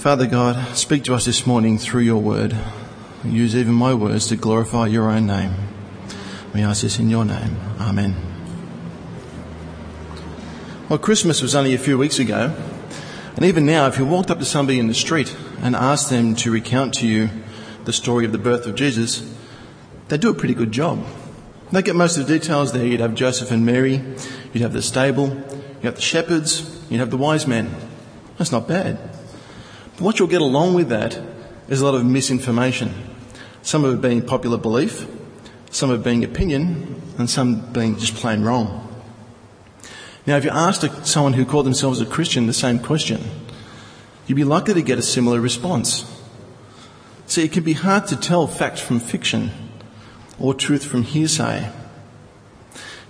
Father God, speak to us this morning through your word. Use even my words to glorify your own name. We ask this in your name. Amen. Well, Christmas was only a few weeks ago, and even now, if you walked up to somebody in the street and asked them to recount to you the story of the birth of Jesus, they'd do a pretty good job. They get most of the details there. You'd have Joseph and Mary, you'd have the stable, you'd have the shepherds, you'd have the wise men. That's not bad. What you'll get along with that is a lot of misinformation. Some of it being popular belief, some of it being opinion, and some being just plain wrong. Now, if you asked someone who called themselves a Christian the same question, you'd be likely to get a similar response. See, it can be hard to tell fact from fiction or truth from hearsay.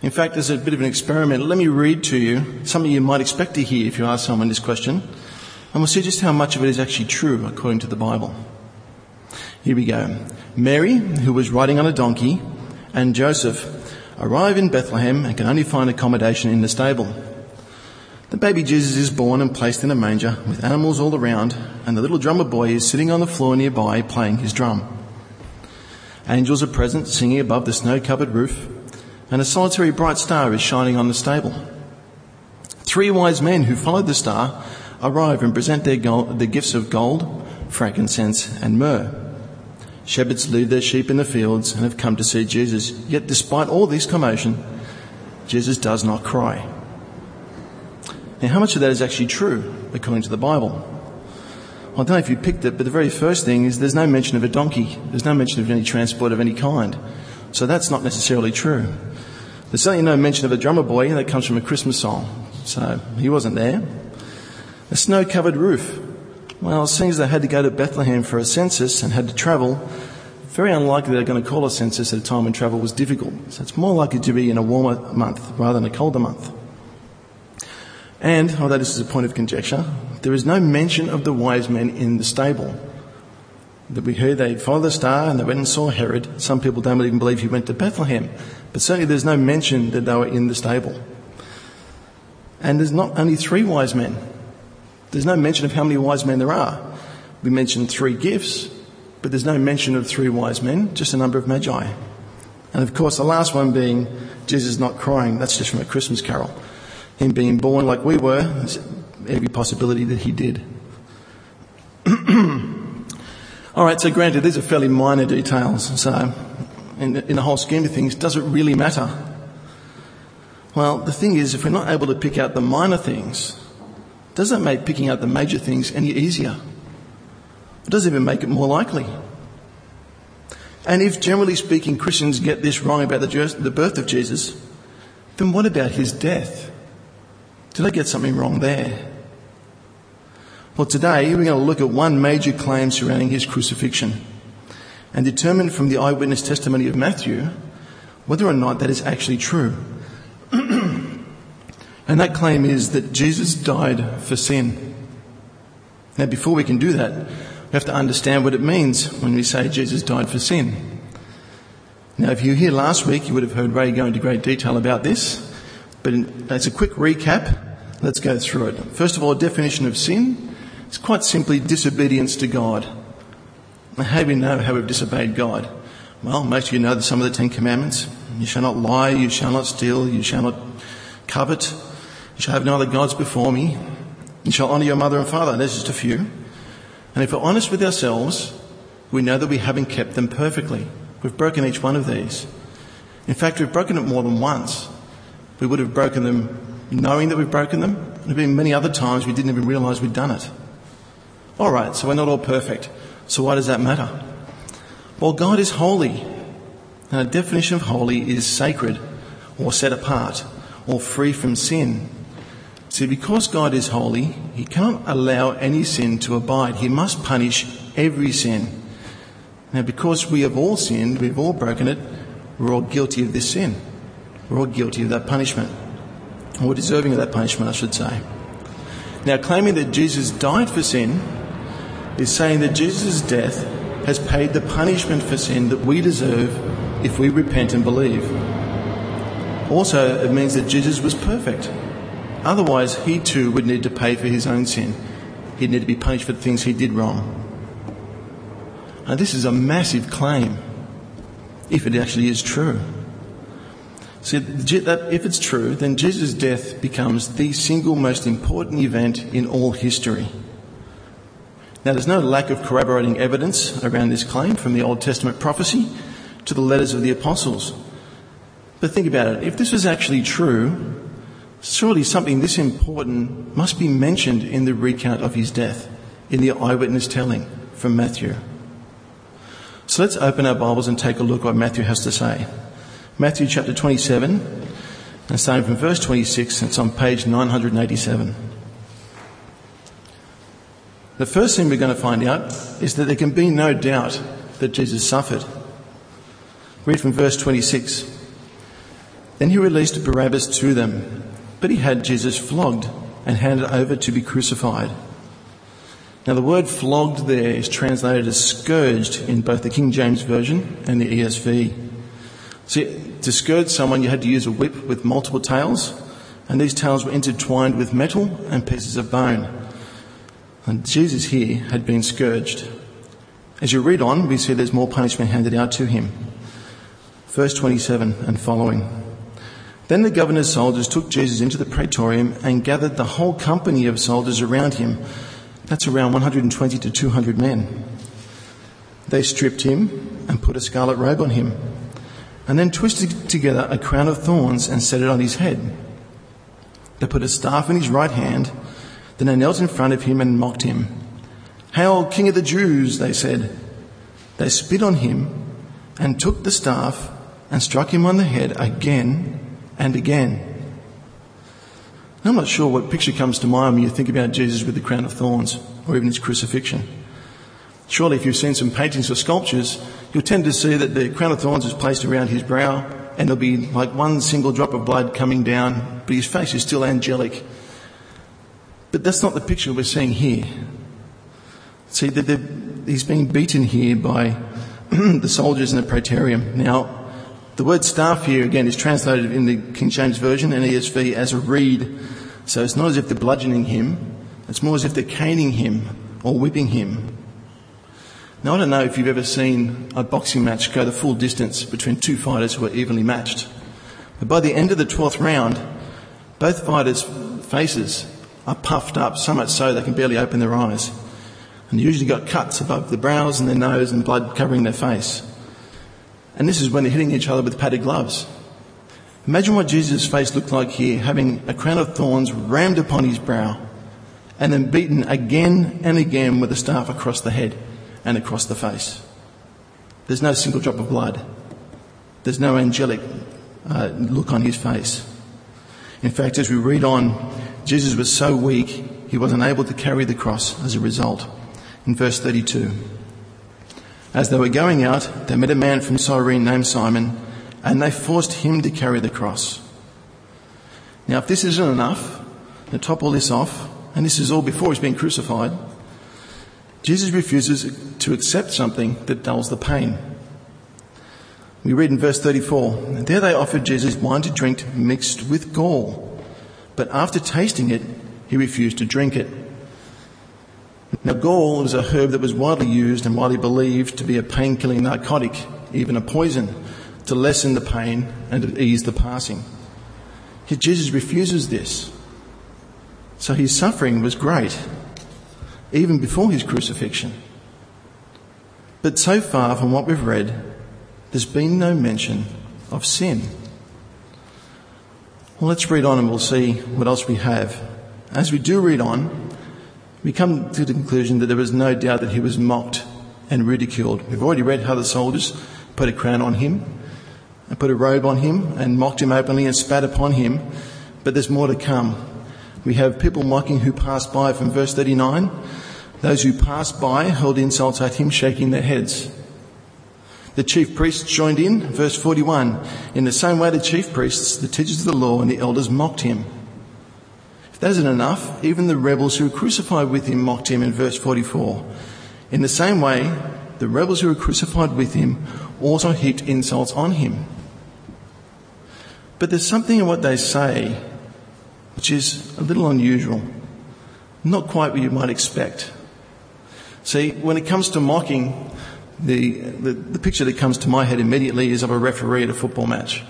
In fact, as a bit of an experiment, let me read to you something you might expect to hear if you ask someone this question, and we'll see just how much of it is actually true according to the Bible. Here we go. Mary, who was riding on a donkey, and Joseph arrive in Bethlehem and can only find accommodation in the stable. The baby Jesus is born and placed in a manger with animals all around, and the little drummer boy is sitting on the floor nearby playing his drum. Angels are present, singing above the snow covered roof, and a solitary bright star is shining on the stable. Three wise men who followed the star arrive and present their, gold, gifts of gold, frankincense, and myrrh. Shepherds leave their sheep in the fields and have come to see Jesus. Yet, despite all this commotion, Jesus does not cry. Now, how much of that is actually true according to the Bible? I don't know if you picked it, but the very first thing is there's no mention of a donkey. There's no mention of any transport of any kind. So that's not necessarily true. There's certainly no mention of a drummer boy that comes from a Christmas song. So he wasn't there. A snow covered roof. Well, seeing as they had to go to Bethlehem for a census and had to travel, very unlikely they're going to call a census at a time when travel was difficult. So it's more likely to be in a warmer month rather than a colder month. And, although this is a point of conjecture, there is no mention of the wise men in the stable. That we heard they followed the star and they went and saw Herod. Some people don't even believe he went to Bethlehem. But certainly there's no mention that they were in the stable. And there's not only three wise men. There's no mention of how many wise men there are. We mentioned three gifts, but there's no mention of three wise men, just a number of magi. And of course, the last one being Jesus not crying. That's just from a Christmas carol him being born like we were, there's every possibility that he did. All right, so granted, these are fairly minor details, so in, in the whole scheme of things, does it really matter? Well, the thing is, if we're not able to pick out the minor things, does that make picking out the major things any easier? It doesn't even make it more likely. And if, generally speaking, Christians get this wrong about the, birth of Jesus, then what about his death? Did I get something wrong there? Well, today we're going to look at one major claim surrounding his crucifixion and determine from the eyewitness testimony of Matthew whether or not that is actually true. And that claim is that Jesus died for sin. Now, before we can do that, we have to understand what it means when we say Jesus died for sin. Now, if you were here last week, you would have heard Ray go into great detail about this. But as a quick recap, let's go through it. First of all, a definition of sin is quite simply disobedience to God. Now, how do we know how we've disobeyed God? Well, most of you know some of the Ten Commandments. You shall not lie, you shall not steal, you shall not covet, you shall have no other gods before me, you shall honour your mother and father. There's just a few. And if we're honest with ourselves, we know that we haven't kept them perfectly. We've broken each one of these. In fact, we've broken it more than once. We would have broken them knowing that we've broken them. There have been many other times we didn't even realise we'd done it. All right, so we're not all perfect. So why does that matter? Well, God is holy. And a definition of holy is sacred or set apart or free from sin. See, because God is holy, He can't allow any sin to abide. He must punish every sin. Now, because we have all sinned, we've all broken it, we're all guilty of this sin. We're all guilty of that punishment. Or deserving of that punishment, I should say. Now, claiming that Jesus died for sin is saying that Jesus' death has paid the punishment for sin that we deserve if we repent and believe. Also, it means that Jesus was perfect. Otherwise, he too would need to pay for his own sin. he'd need to be punished for the things he did wrong. Now, this is a massive claim, if it actually is true. See, that if it's true, then Jesus' death becomes the single most important event in all history. Now, there's no lack of corroborating evidence around this claim from the Old Testament prophecy to the letters of the apostles. But think about it. If this was actually true, surely something this important must be mentioned in the recount of his death, in the eyewitness telling from Matthew. So let's open our Bibles and take a look at what Matthew has to say. Matthew chapter 27, and starting from verse 26, it's on page 987. The first thing we're going to find out is that there can be no doubt that Jesus suffered. Read from verse 26. Then he released Barabbas to them, but he had Jesus flogged and handed over to be crucified. Now, the word flogged there is translated as scourged in both the King James Version and the ESV. See, to scourge someone, you had to use a whip with multiple tails, and these tails were intertwined with metal and pieces of bone. And Jesus here had been scourged. As you read on, we see there's more punishment handed out to him. Verse 27 and following. Then the governor's soldiers took Jesus into the praetorium and gathered the whole company of soldiers around him. That's around 120 to 200 men. They stripped him and put a scarlet robe on him, and then twisted together a crown of thorns and set it on his head. They put a staff in his right hand then they knelt in front of him and mocked him. Hail, King of the Jews, they said. They spit on him and took the staff and struck him on the head again and again. I'm not sure what picture comes to mind when you think about Jesus with the crown of thorns or even his crucifixion. Surely, if you've seen some paintings or sculptures, you'll tend to see that the crown of thorns is placed around his brow and there'll be like one single drop of blood coming down, but his face is still angelic but that's not the picture we're seeing here. See, that he's being beaten here by the soldiers in the praetorium. Now, the word staff here again is translated in the King James Version and ESV as a reed. So it's not as if they're bludgeoning him, it's more as if they're caning him or whipping him. Now, I don't know if you've ever seen a boxing match go the full distance between two fighters who are evenly matched. But by the end of the 12th round, both fighters' faces are puffed up, so much so they can barely open their eyes. And they usually got cuts above the brows and their nose and blood covering their face. And this is when they're hitting each other with padded gloves. Imagine what Jesus' face looked like here, having a crown of thorns rammed upon his brow and then beaten again and again with a staff across the head and across the face. There's no single drop of blood. There's no angelic uh, look on his face. In fact, as we read on, Jesus was so weak, he was unable to carry the cross as a result. In verse 32, as they were going out, they met a man from Cyrene named Simon, and they forced him to carry the cross. Now, if this isn't enough, to top all this off, and this is all before he's been crucified, Jesus refuses to accept something that dulls the pain. We read in verse 34, There they offered Jesus wine to drink mixed with gall but after tasting it, he refused to drink it. Now, gall is a herb that was widely used and widely believed to be a pain killing narcotic, even a poison, to lessen the pain and to ease the passing. Yet Jesus refuses this. So his suffering was great, even before his crucifixion. But so far from what we've read, there's been no mention of sin. Well, let's read on and we'll see what else we have. As we do read on, we come to the conclusion that there was no doubt that he was mocked and ridiculed. We've already read how the soldiers put a crown on him and put a robe on him and mocked him openly and spat upon him, but there's more to come. We have people mocking who passed by from verse 39. Those who passed by hurled insults at him, shaking their heads. The chief priests joined in, verse 41. In the same way, the chief priests, the teachers of the law, and the elders mocked him. That isn't enough, even the rebels who were crucified with him mocked him in verse 44. In the same way, the rebels who were crucified with him also heaped insults on him. But there's something in what they say which is a little unusual. Not quite what you might expect. See, when it comes to mocking, the, the, the, picture that comes to my head immediately is of a referee at a football match.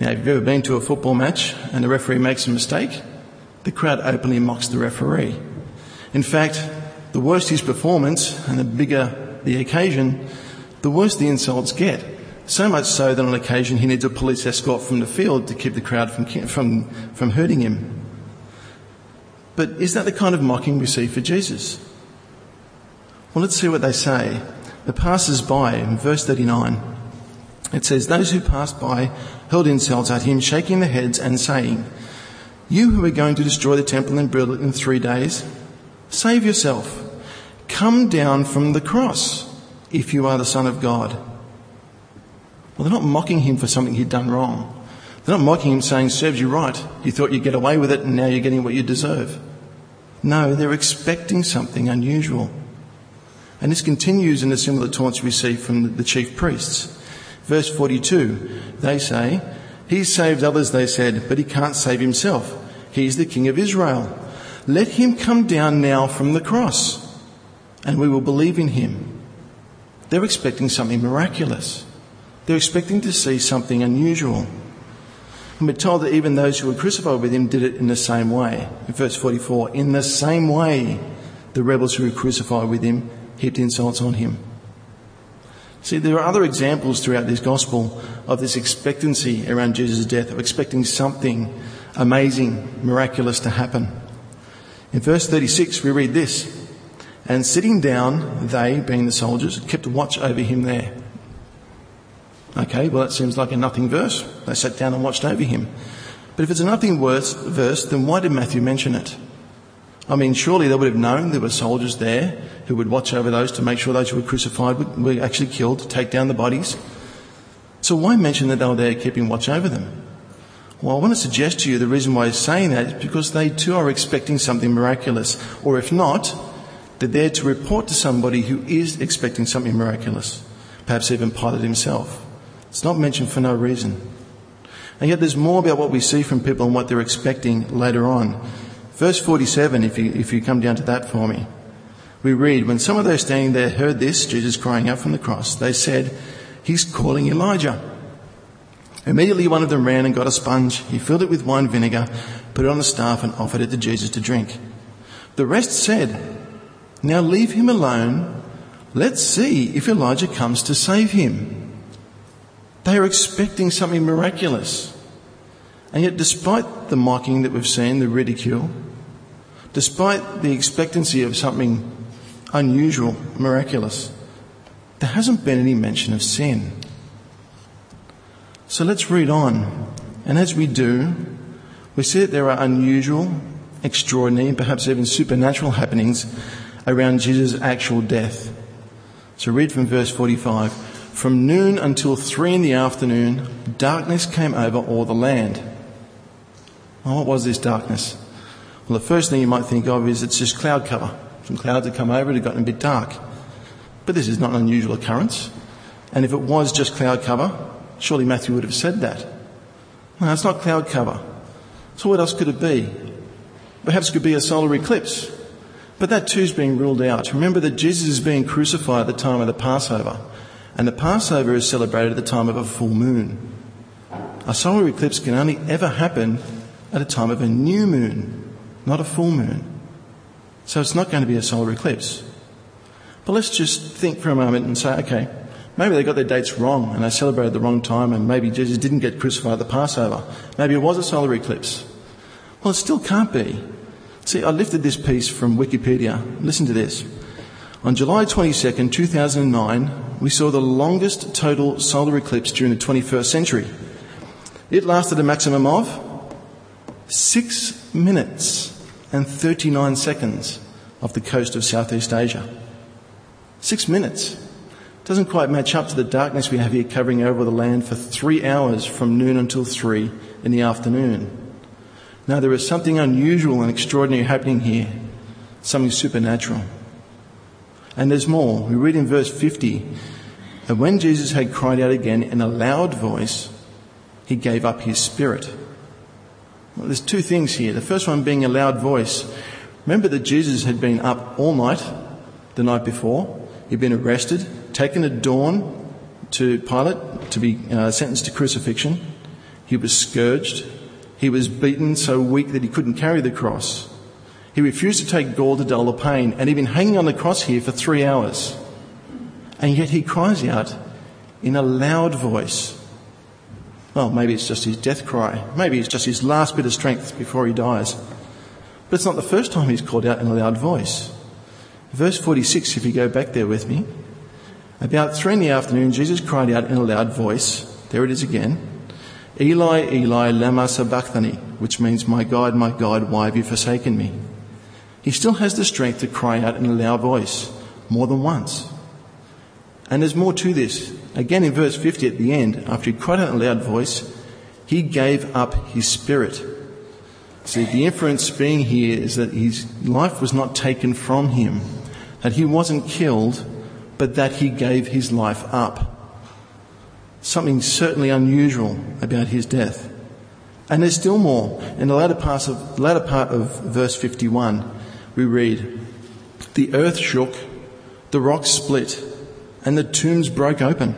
Now, if you've ever been to a football match and the referee makes a mistake, the crowd openly mocks the referee. In fact, the worse his performance and the bigger the occasion, the worse the insults get. So much so that on occasion he needs a police escort from the field to keep the crowd from, from, from hurting him. But is that the kind of mocking we see for Jesus? Well, let's see what they say. The passers by, in verse 39, it says, Those who passed by hurled insults at him, shaking their heads and saying, You who are going to destroy the temple and build it in three days, save yourself. Come down from the cross if you are the Son of God. Well, they're not mocking him for something he'd done wrong. They're not mocking him saying, serves you right. You thought you'd get away with it and now you're getting what you deserve. No, they're expecting something unusual. And this continues in the similar taunts we see from the chief priests. Verse 42, they say, He saved others, they said, but he can't save himself. He's the King of Israel. Let him come down now from the cross, and we will believe in him. They're expecting something miraculous. They're expecting to see something unusual. And we're told that even those who were crucified with him did it in the same way. In verse 44, in the same way, the rebels who were crucified with him heaped insults on him. See, there are other examples throughout this gospel of this expectancy around Jesus' death, of expecting something amazing, miraculous to happen. In verse 36, we read this And sitting down, they, being the soldiers, kept watch over him there. Okay, well, that seems like a nothing verse. They sat down and watched over him. But if it's a nothing verse, then why did Matthew mention it? I mean, surely they would have known there were soldiers there who would watch over those to make sure those who were crucified were actually killed, to take down the bodies. So why mention that they were there keeping watch over them? Well, I want to suggest to you the reason why he's saying that is because they too are expecting something miraculous. Or if not, they're there to report to somebody who is expecting something miraculous. Perhaps even Pilate himself. It's not mentioned for no reason. And yet there's more about what we see from people and what they're expecting later on. Verse 47, if you, if you come down to that for me, we read, When some of those standing there heard this, Jesus crying out from the cross, they said, He's calling Elijah. Immediately one of them ran and got a sponge. He filled it with wine vinegar, put it on a staff, and offered it to Jesus to drink. The rest said, Now leave him alone. Let's see if Elijah comes to save him. They are expecting something miraculous. And yet, despite the mocking that we've seen, the ridicule, Despite the expectancy of something unusual, miraculous, there hasn't been any mention of sin. So let's read on. And as we do, we see that there are unusual, extraordinary, and perhaps even supernatural happenings around Jesus' actual death. So read from verse 45. From noon until three in the afternoon, darkness came over all the land. Well, what was this darkness? Well, the first thing you might think of is it's just cloud cover. Some clouds had come over, it had gotten a bit dark. But this is not an unusual occurrence. And if it was just cloud cover, surely Matthew would have said that. No, it's not cloud cover. So what else could it be? Perhaps it could be a solar eclipse. But that too is being ruled out. Remember that Jesus is being crucified at the time of the Passover. And the Passover is celebrated at the time of a full moon. A solar eclipse can only ever happen at a time of a new moon not a full moon. So it's not going to be a solar eclipse. But let's just think for a moment and say, okay, maybe they got their dates wrong and they celebrated the wrong time and maybe Jesus didn't get crucified at the Passover. Maybe it was a solar eclipse. Well, it still can't be. See, I lifted this piece from Wikipedia. Listen to this. On July 22nd, 2009, we saw the longest total solar eclipse during the 21st century. It lasted a maximum of six minutes and 39 seconds off the coast of Southeast Asia. Six minutes. Doesn't quite match up to the darkness we have here covering over the land for three hours from noon until three in the afternoon. Now, there is something unusual and extraordinary happening here, something supernatural. And there's more. We read in verse 50 that when Jesus had cried out again in a loud voice, he gave up his spirit. Well, there's two things here. The first one being a loud voice. Remember that Jesus had been up all night the night before. He'd been arrested, taken at dawn to Pilate to be uh, sentenced to crucifixion. He was scourged. He was beaten so weak that he couldn't carry the cross. He refused to take gall to dull the pain, and he'd been hanging on the cross here for three hours. And yet he cries out in a loud voice. Well, maybe it's just his death cry. Maybe it's just his last bit of strength before he dies. But it's not the first time he's called out in a loud voice. Verse 46, if you go back there with me. About three in the afternoon, Jesus cried out in a loud voice. There it is again. Eli, Eli, lama sabachthani, which means, My God, my God, why have you forsaken me? He still has the strength to cry out in a loud voice, more than once. And there's more to this. Again in verse 50 at the end, after he cried out in a loud voice, he gave up his spirit. See, the inference being here is that his life was not taken from him, that he wasn't killed, but that he gave his life up. Something certainly unusual about his death. And there's still more. In the latter part of, latter part of verse 51, we read, The earth shook, the rocks split, and the tombs broke open.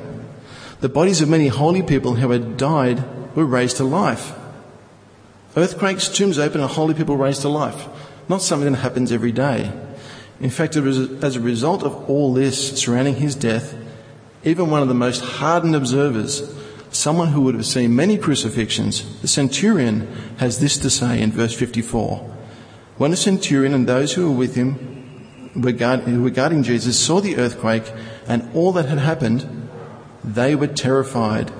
The bodies of many holy people who had died were raised to life. Earthquakes, tombs open, and holy people raised to life. Not something that happens every day. In fact, as a result of all this surrounding his death, even one of the most hardened observers, someone who would have seen many crucifixions, the centurion, has this to say in verse 54. When the centurion and those who were with him regarding Jesus saw the earthquake and all that had happened, they were terrified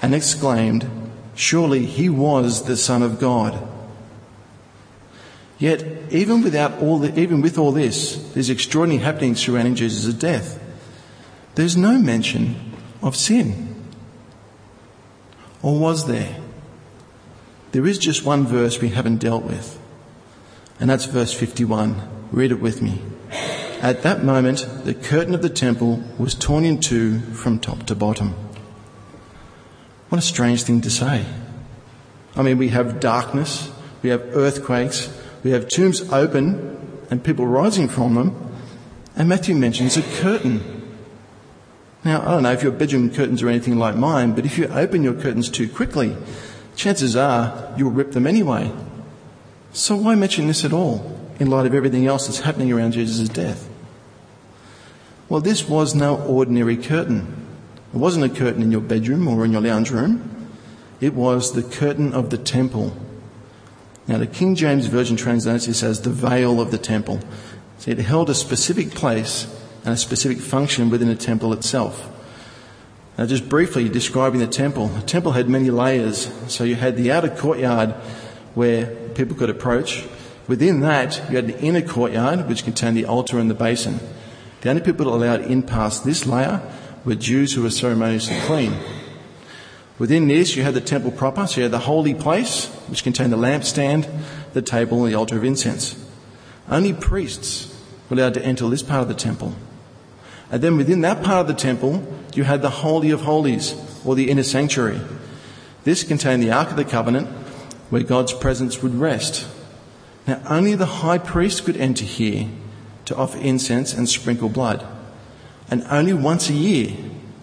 and exclaimed, Surely he was the Son of God. Yet, even without all the, even with all this, these extraordinary happenings surrounding Jesus' death, there's no mention of sin. Or was there? There is just one verse we haven't dealt with, and that's verse 51. Read it with me. At that moment, the curtain of the temple was torn in two from top to bottom. What a strange thing to say. I mean, we have darkness, we have earthquakes, we have tombs open and people rising from them, and Matthew mentions a curtain. Now, I don't know if your bedroom curtains are anything like mine, but if you open your curtains too quickly, chances are you'll rip them anyway. So why mention this at all? in light of everything else that's happening around Jesus' death? Well, this was no ordinary curtain. It wasn't a curtain in your bedroom or in your lounge room. It was the curtain of the temple. Now, the King James Version translates this as the veil of the temple. See, it held a specific place and a specific function within the temple itself. Now, just briefly describing the temple, the temple had many layers. So you had the outer courtyard where people could approach. Within that, you had the inner courtyard, which contained the altar and the basin. The only people allowed in past this layer were Jews who were ceremoniously clean. Within this, you had the temple proper, so you had the holy place, which contained the lampstand, the table, and the altar of incense. Only priests were allowed to enter this part of the temple. And then within that part of the temple, you had the Holy of Holies, or the inner sanctuary. This contained the Ark of the Covenant, where God's presence would rest. Now, only the high priest could enter here to offer incense and sprinkle blood, and only once a year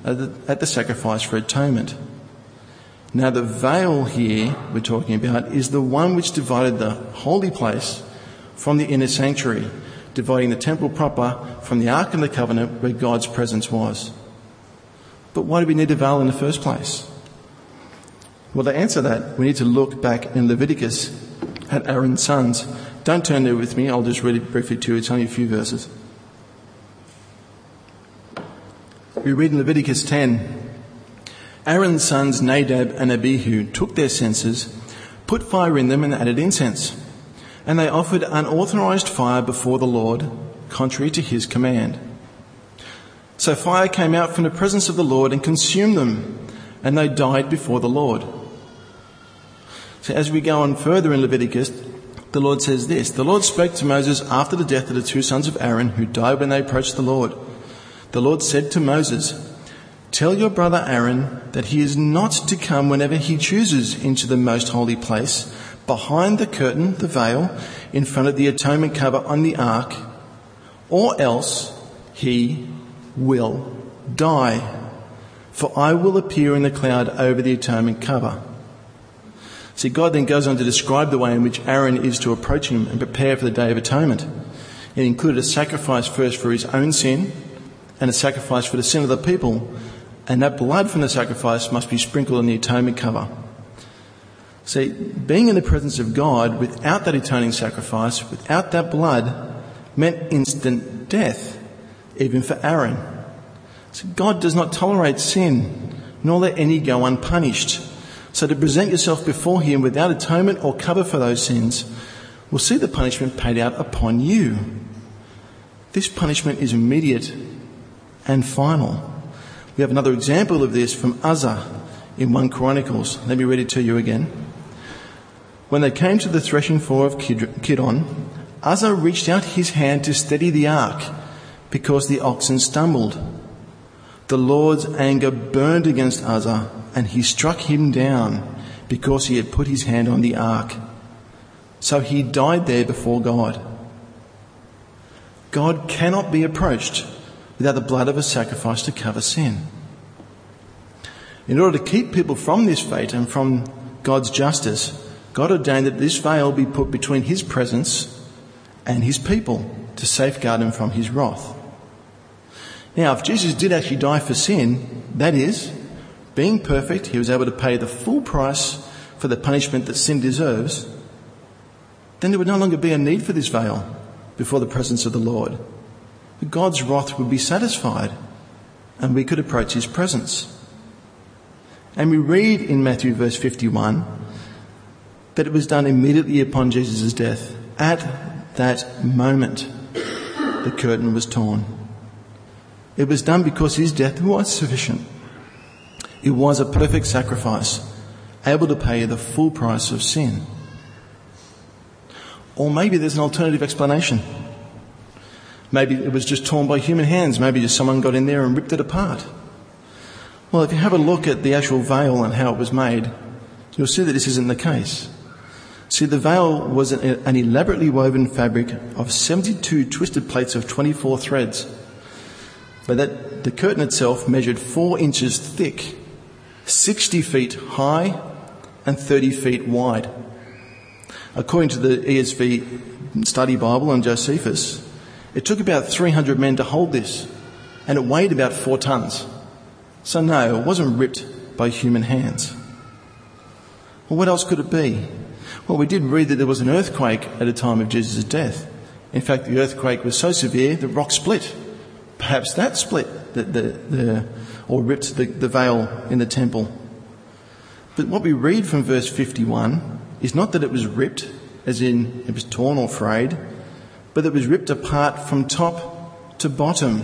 at the, at the sacrifice for atonement. Now, the veil here we're talking about is the one which divided the holy place from the inner sanctuary, dividing the temple proper from the Ark of the Covenant where God's presence was. But why do we need a veil in the first place? Well, to answer that, we need to look back in Leviticus at Aaron's sons. Don't turn there with me, I'll just read it briefly to you. It's only a few verses. We read in Leviticus 10 Aaron's sons Nadab and Abihu took their censers, put fire in them, and added incense. And they offered unauthorized fire before the Lord, contrary to his command. So fire came out from the presence of the Lord and consumed them, and they died before the Lord. So as we go on further in Leviticus, the Lord says this The Lord spoke to Moses after the death of the two sons of Aaron who died when they approached the Lord. The Lord said to Moses, Tell your brother Aaron that he is not to come whenever he chooses into the most holy place, behind the curtain, the veil, in front of the atonement cover on the ark, or else he will die. For I will appear in the cloud over the atonement cover. See, God then goes on to describe the way in which Aaron is to approach him and prepare for the Day of Atonement. It included a sacrifice first for his own sin and a sacrifice for the sin of the people, and that blood from the sacrifice must be sprinkled on the atonement cover. See, being in the presence of God without that atoning sacrifice, without that blood, meant instant death, even for Aaron. So God does not tolerate sin, nor let any go unpunished. So to present yourself before Him without atonement or cover for those sins will see the punishment paid out upon you. This punishment is immediate and final. We have another example of this from Uzzah in 1 Chronicles. Let me read it to you again. When they came to the threshing floor of Kidon, Uzzah reached out his hand to steady the ark because the oxen stumbled. The Lord's anger burned against Uzzah and he struck him down because he had put his hand on the ark. So he died there before God. God cannot be approached without the blood of a sacrifice to cover sin. In order to keep people from this fate and from God's justice, God ordained that this veil be put between his presence and his people to safeguard them from his wrath. Now, if Jesus did actually die for sin, that is, being perfect, he was able to pay the full price for the punishment that sin deserves, then there would no longer be a need for this veil before the presence of the Lord. God's wrath would be satisfied and we could approach his presence. And we read in Matthew verse 51 that it was done immediately upon Jesus' death. At that moment, the curtain was torn. It was done because his death was sufficient. It was a perfect sacrifice, able to pay the full price of sin. Or maybe there's an alternative explanation. Maybe it was just torn by human hands. Maybe just someone got in there and ripped it apart. Well, if you have a look at the actual veil and how it was made, you'll see that this isn't the case. See, the veil was an elaborately woven fabric of 72 twisted plates of 24 threads. But that, the curtain itself measured four inches thick, 60 feet high, and 30 feet wide. According to the ESV Study Bible and Josephus, it took about 300 men to hold this, and it weighed about four tons. So, no, it wasn't ripped by human hands. Well, what else could it be? Well, we did read that there was an earthquake at the time of Jesus' death. In fact, the earthquake was so severe the rock split. Perhaps that split the, the, the, or ripped the, the veil in the temple. But what we read from verse 51 is not that it was ripped, as in it was torn or frayed, but it was ripped apart from top to bottom,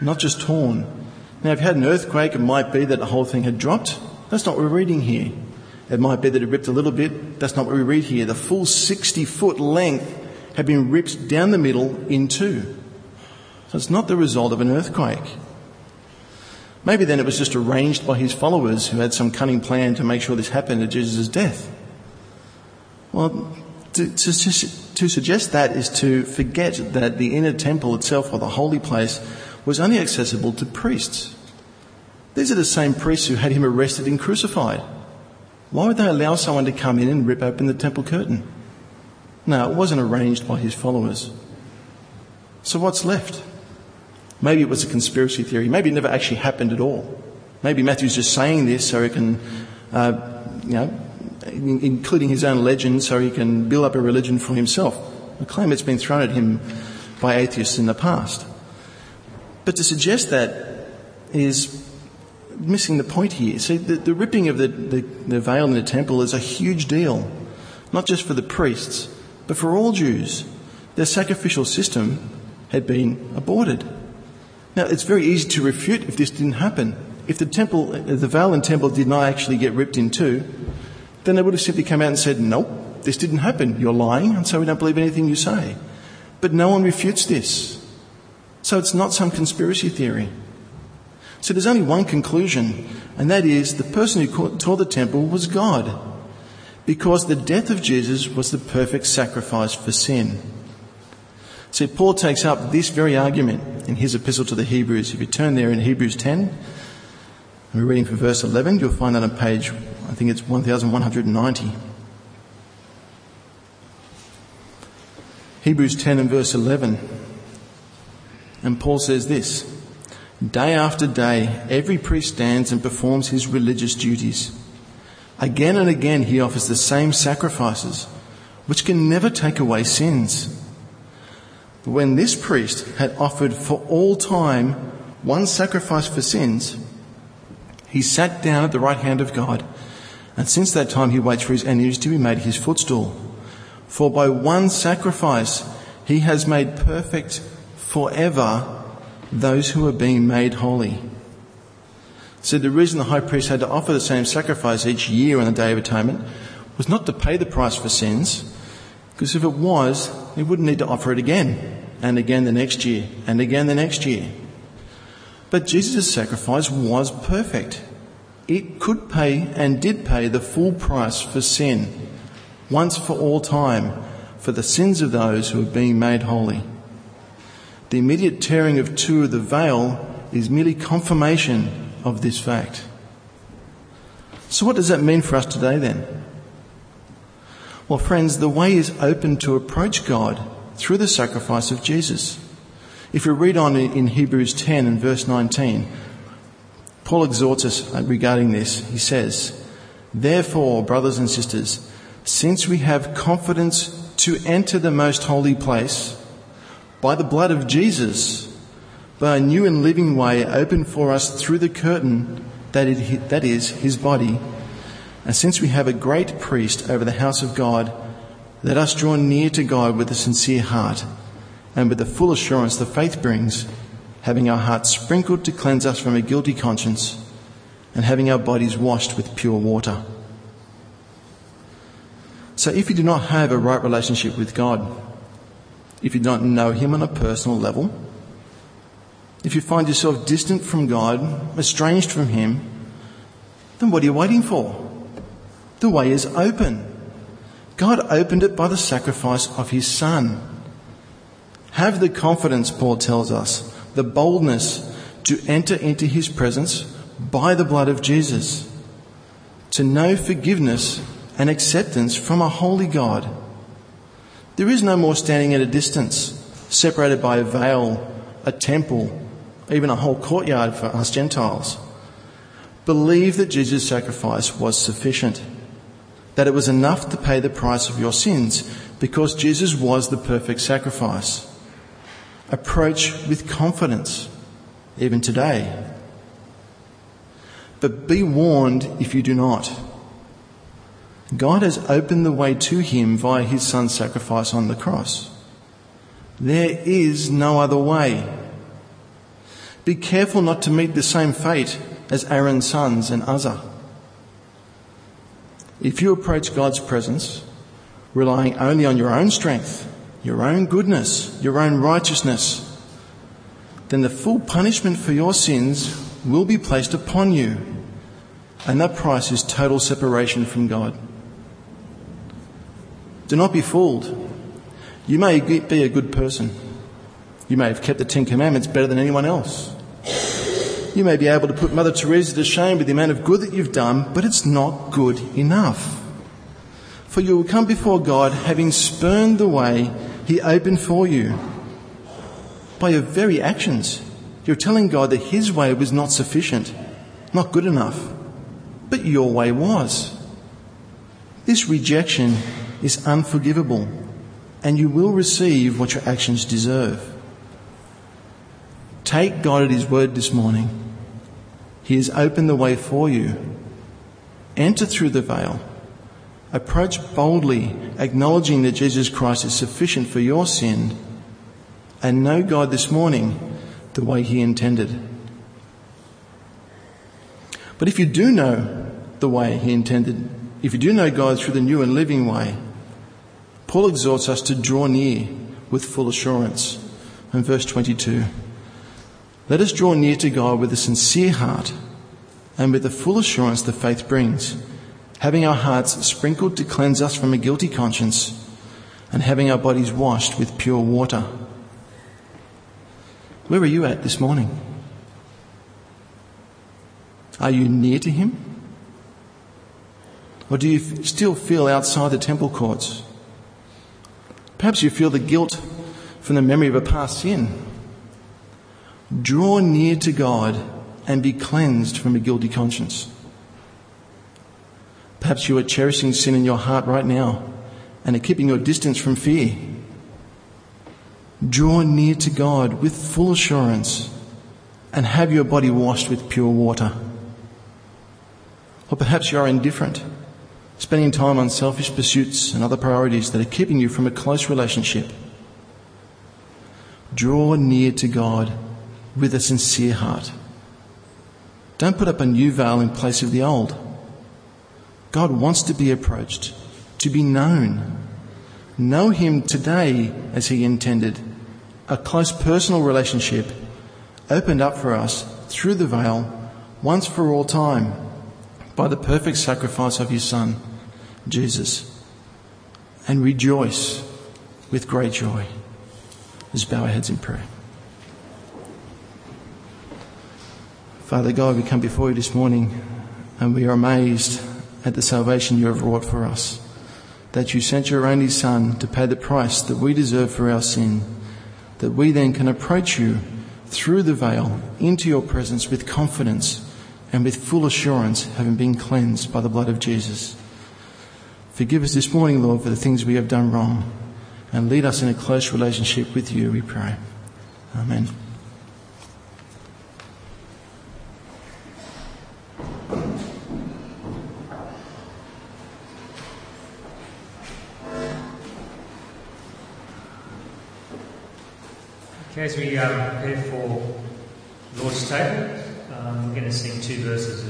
not just torn. Now, if you had an earthquake, it might be that the whole thing had dropped. That's not what we're reading here. It might be that it ripped a little bit. That's not what we read here. The full 60 foot length had been ripped down the middle in two. So it's not the result of an earthquake. Maybe then it was just arranged by his followers who had some cunning plan to make sure this happened at Jesus' death. Well, to, to suggest that is to forget that the inner temple itself, or the holy place, was only accessible to priests. These are the same priests who had him arrested and crucified. Why would they allow someone to come in and rip open the temple curtain? No, it wasn't arranged by his followers. So what's left? Maybe it was a conspiracy theory. Maybe it never actually happened at all. Maybe Matthew's just saying this so he can, uh, you know, including his own legend, so he can build up a religion for himself. A claim that's been thrown at him by atheists in the past. But to suggest that is missing the point here. See, the, the ripping of the, the, the veil in the temple is a huge deal, not just for the priests, but for all Jews. Their sacrificial system had been aborted. Now, it's very easy to refute if this didn't happen. If the temple, the veil in temple did not actually get ripped in two, then they would have simply come out and said, nope, this didn't happen. You're lying, and so we don't believe anything you say. But no one refutes this. So it's not some conspiracy theory. So there's only one conclusion, and that is the person who tore the temple was God. because the death of Jesus was the perfect sacrifice for sin. See, Paul takes up this very argument in his epistle to the Hebrews. If you turn there in Hebrews 10, we're reading from verse 11, you'll find that on page, I think it's 1190. Hebrews 10 and verse 11. And Paul says this Day after day, every priest stands and performs his religious duties. Again and again, he offers the same sacrifices, which can never take away sins. But when this priest had offered for all time one sacrifice for sins, he sat down at the right hand of God, and since that time he waits for his enemies to be made his footstool. For by one sacrifice he has made perfect forever those who are being made holy. So the reason the high priest had to offer the same sacrifice each year on the Day of Atonement was not to pay the price for sins, because if it was, he wouldn't need to offer it again, and again the next year, and again the next year. But Jesus' sacrifice was perfect. It could pay and did pay the full price for sin, once for all time, for the sins of those who are being made holy. The immediate tearing of two of the veil is merely confirmation of this fact. So, what does that mean for us today then? Well, friends, the way is open to approach God through the sacrifice of Jesus. If we read on in Hebrews 10 and verse 19, Paul exhorts us uh, regarding this. He says, Therefore, brothers and sisters, since we have confidence to enter the most holy place, by the blood of Jesus, by a new and living way opened for us through the curtain that, it, that is his body. And since we have a great priest over the house of God, let us draw near to God with a sincere heart and with the full assurance the faith brings, having our hearts sprinkled to cleanse us from a guilty conscience and having our bodies washed with pure water. So if you do not have a right relationship with God, if you don't know Him on a personal level, if you find yourself distant from God, estranged from Him, then what are you waiting for? The way is open. God opened it by the sacrifice of His Son. Have the confidence, Paul tells us, the boldness to enter into His presence by the blood of Jesus, to know forgiveness and acceptance from a holy God there is no more standing at a distance, separated by a veil, a temple, even a whole courtyard for us Gentiles. Believe that Jesus' sacrifice was sufficient, that it was enough to pay the price of your sins, because Jesus was the perfect sacrifice. Approach with confidence, even today. But be warned if you do not. God has opened the way to him via his son's sacrifice on the cross. There is no other way. Be careful not to meet the same fate as Aaron's sons and Uzzah. If you approach God's presence relying only on your own strength, your own goodness, your own righteousness, then the full punishment for your sins will be placed upon you. And that price is total separation from God. Do not be fooled. You may be a good person. You may have kept the Ten Commandments better than anyone else. You may be able to put Mother Teresa to shame with the amount of good that you've done, but it's not good enough. For you will come before God having spurned the way He opened for you. By your very actions, you're telling God that His way was not sufficient, not good enough, but your way was. This rejection is unforgivable, and you will receive what your actions deserve. Take God at His word this morning. He has opened the way for you. Enter through the veil. Approach boldly, acknowledging that Jesus Christ is sufficient for your sin, and know God this morning the way He intended. But if you do know the way He intended, if you do know God through the new and living way, Paul exhorts us to draw near with full assurance. In verse 22, let us draw near to God with a sincere heart and with the full assurance that faith brings, having our hearts sprinkled to cleanse us from a guilty conscience, and having our bodies washed with pure water. Where are you at this morning? Are you near to Him? Or do you still feel outside the temple courts? Perhaps you feel the guilt from the memory of a past sin. Draw near to God and be cleansed from a guilty conscience. Perhaps you are cherishing sin in your heart right now and are keeping your distance from fear. Draw near to God with full assurance and have your body washed with pure water. Or perhaps you are indifferent, spending time on selfish pursuits and other priorities that are keeping you from a close relationship. Draw near to God with a sincere heart. Don't put up a new veil in place of the old. God wants to be approached, to be known. Know Him today as He intended. A close personal relationship opened up for us through the veil once for all time by the perfect sacrifice of His Son, Jesus. And rejoice with great joy. Let's bow our heads in prayer. Father God, we come before you this morning and we are amazed at the salvation you have wrought for us. That you sent your only Son to pay the price that we deserve for our sin. That we then can approach you through the veil into your presence with confidence and with full assurance, having been cleansed by the blood of Jesus. Forgive us this morning, Lord, for the things we have done wrong and lead us in a close relationship with you, we pray. Amen. We um, prepare for Lord's table, um, we're going to sing two verses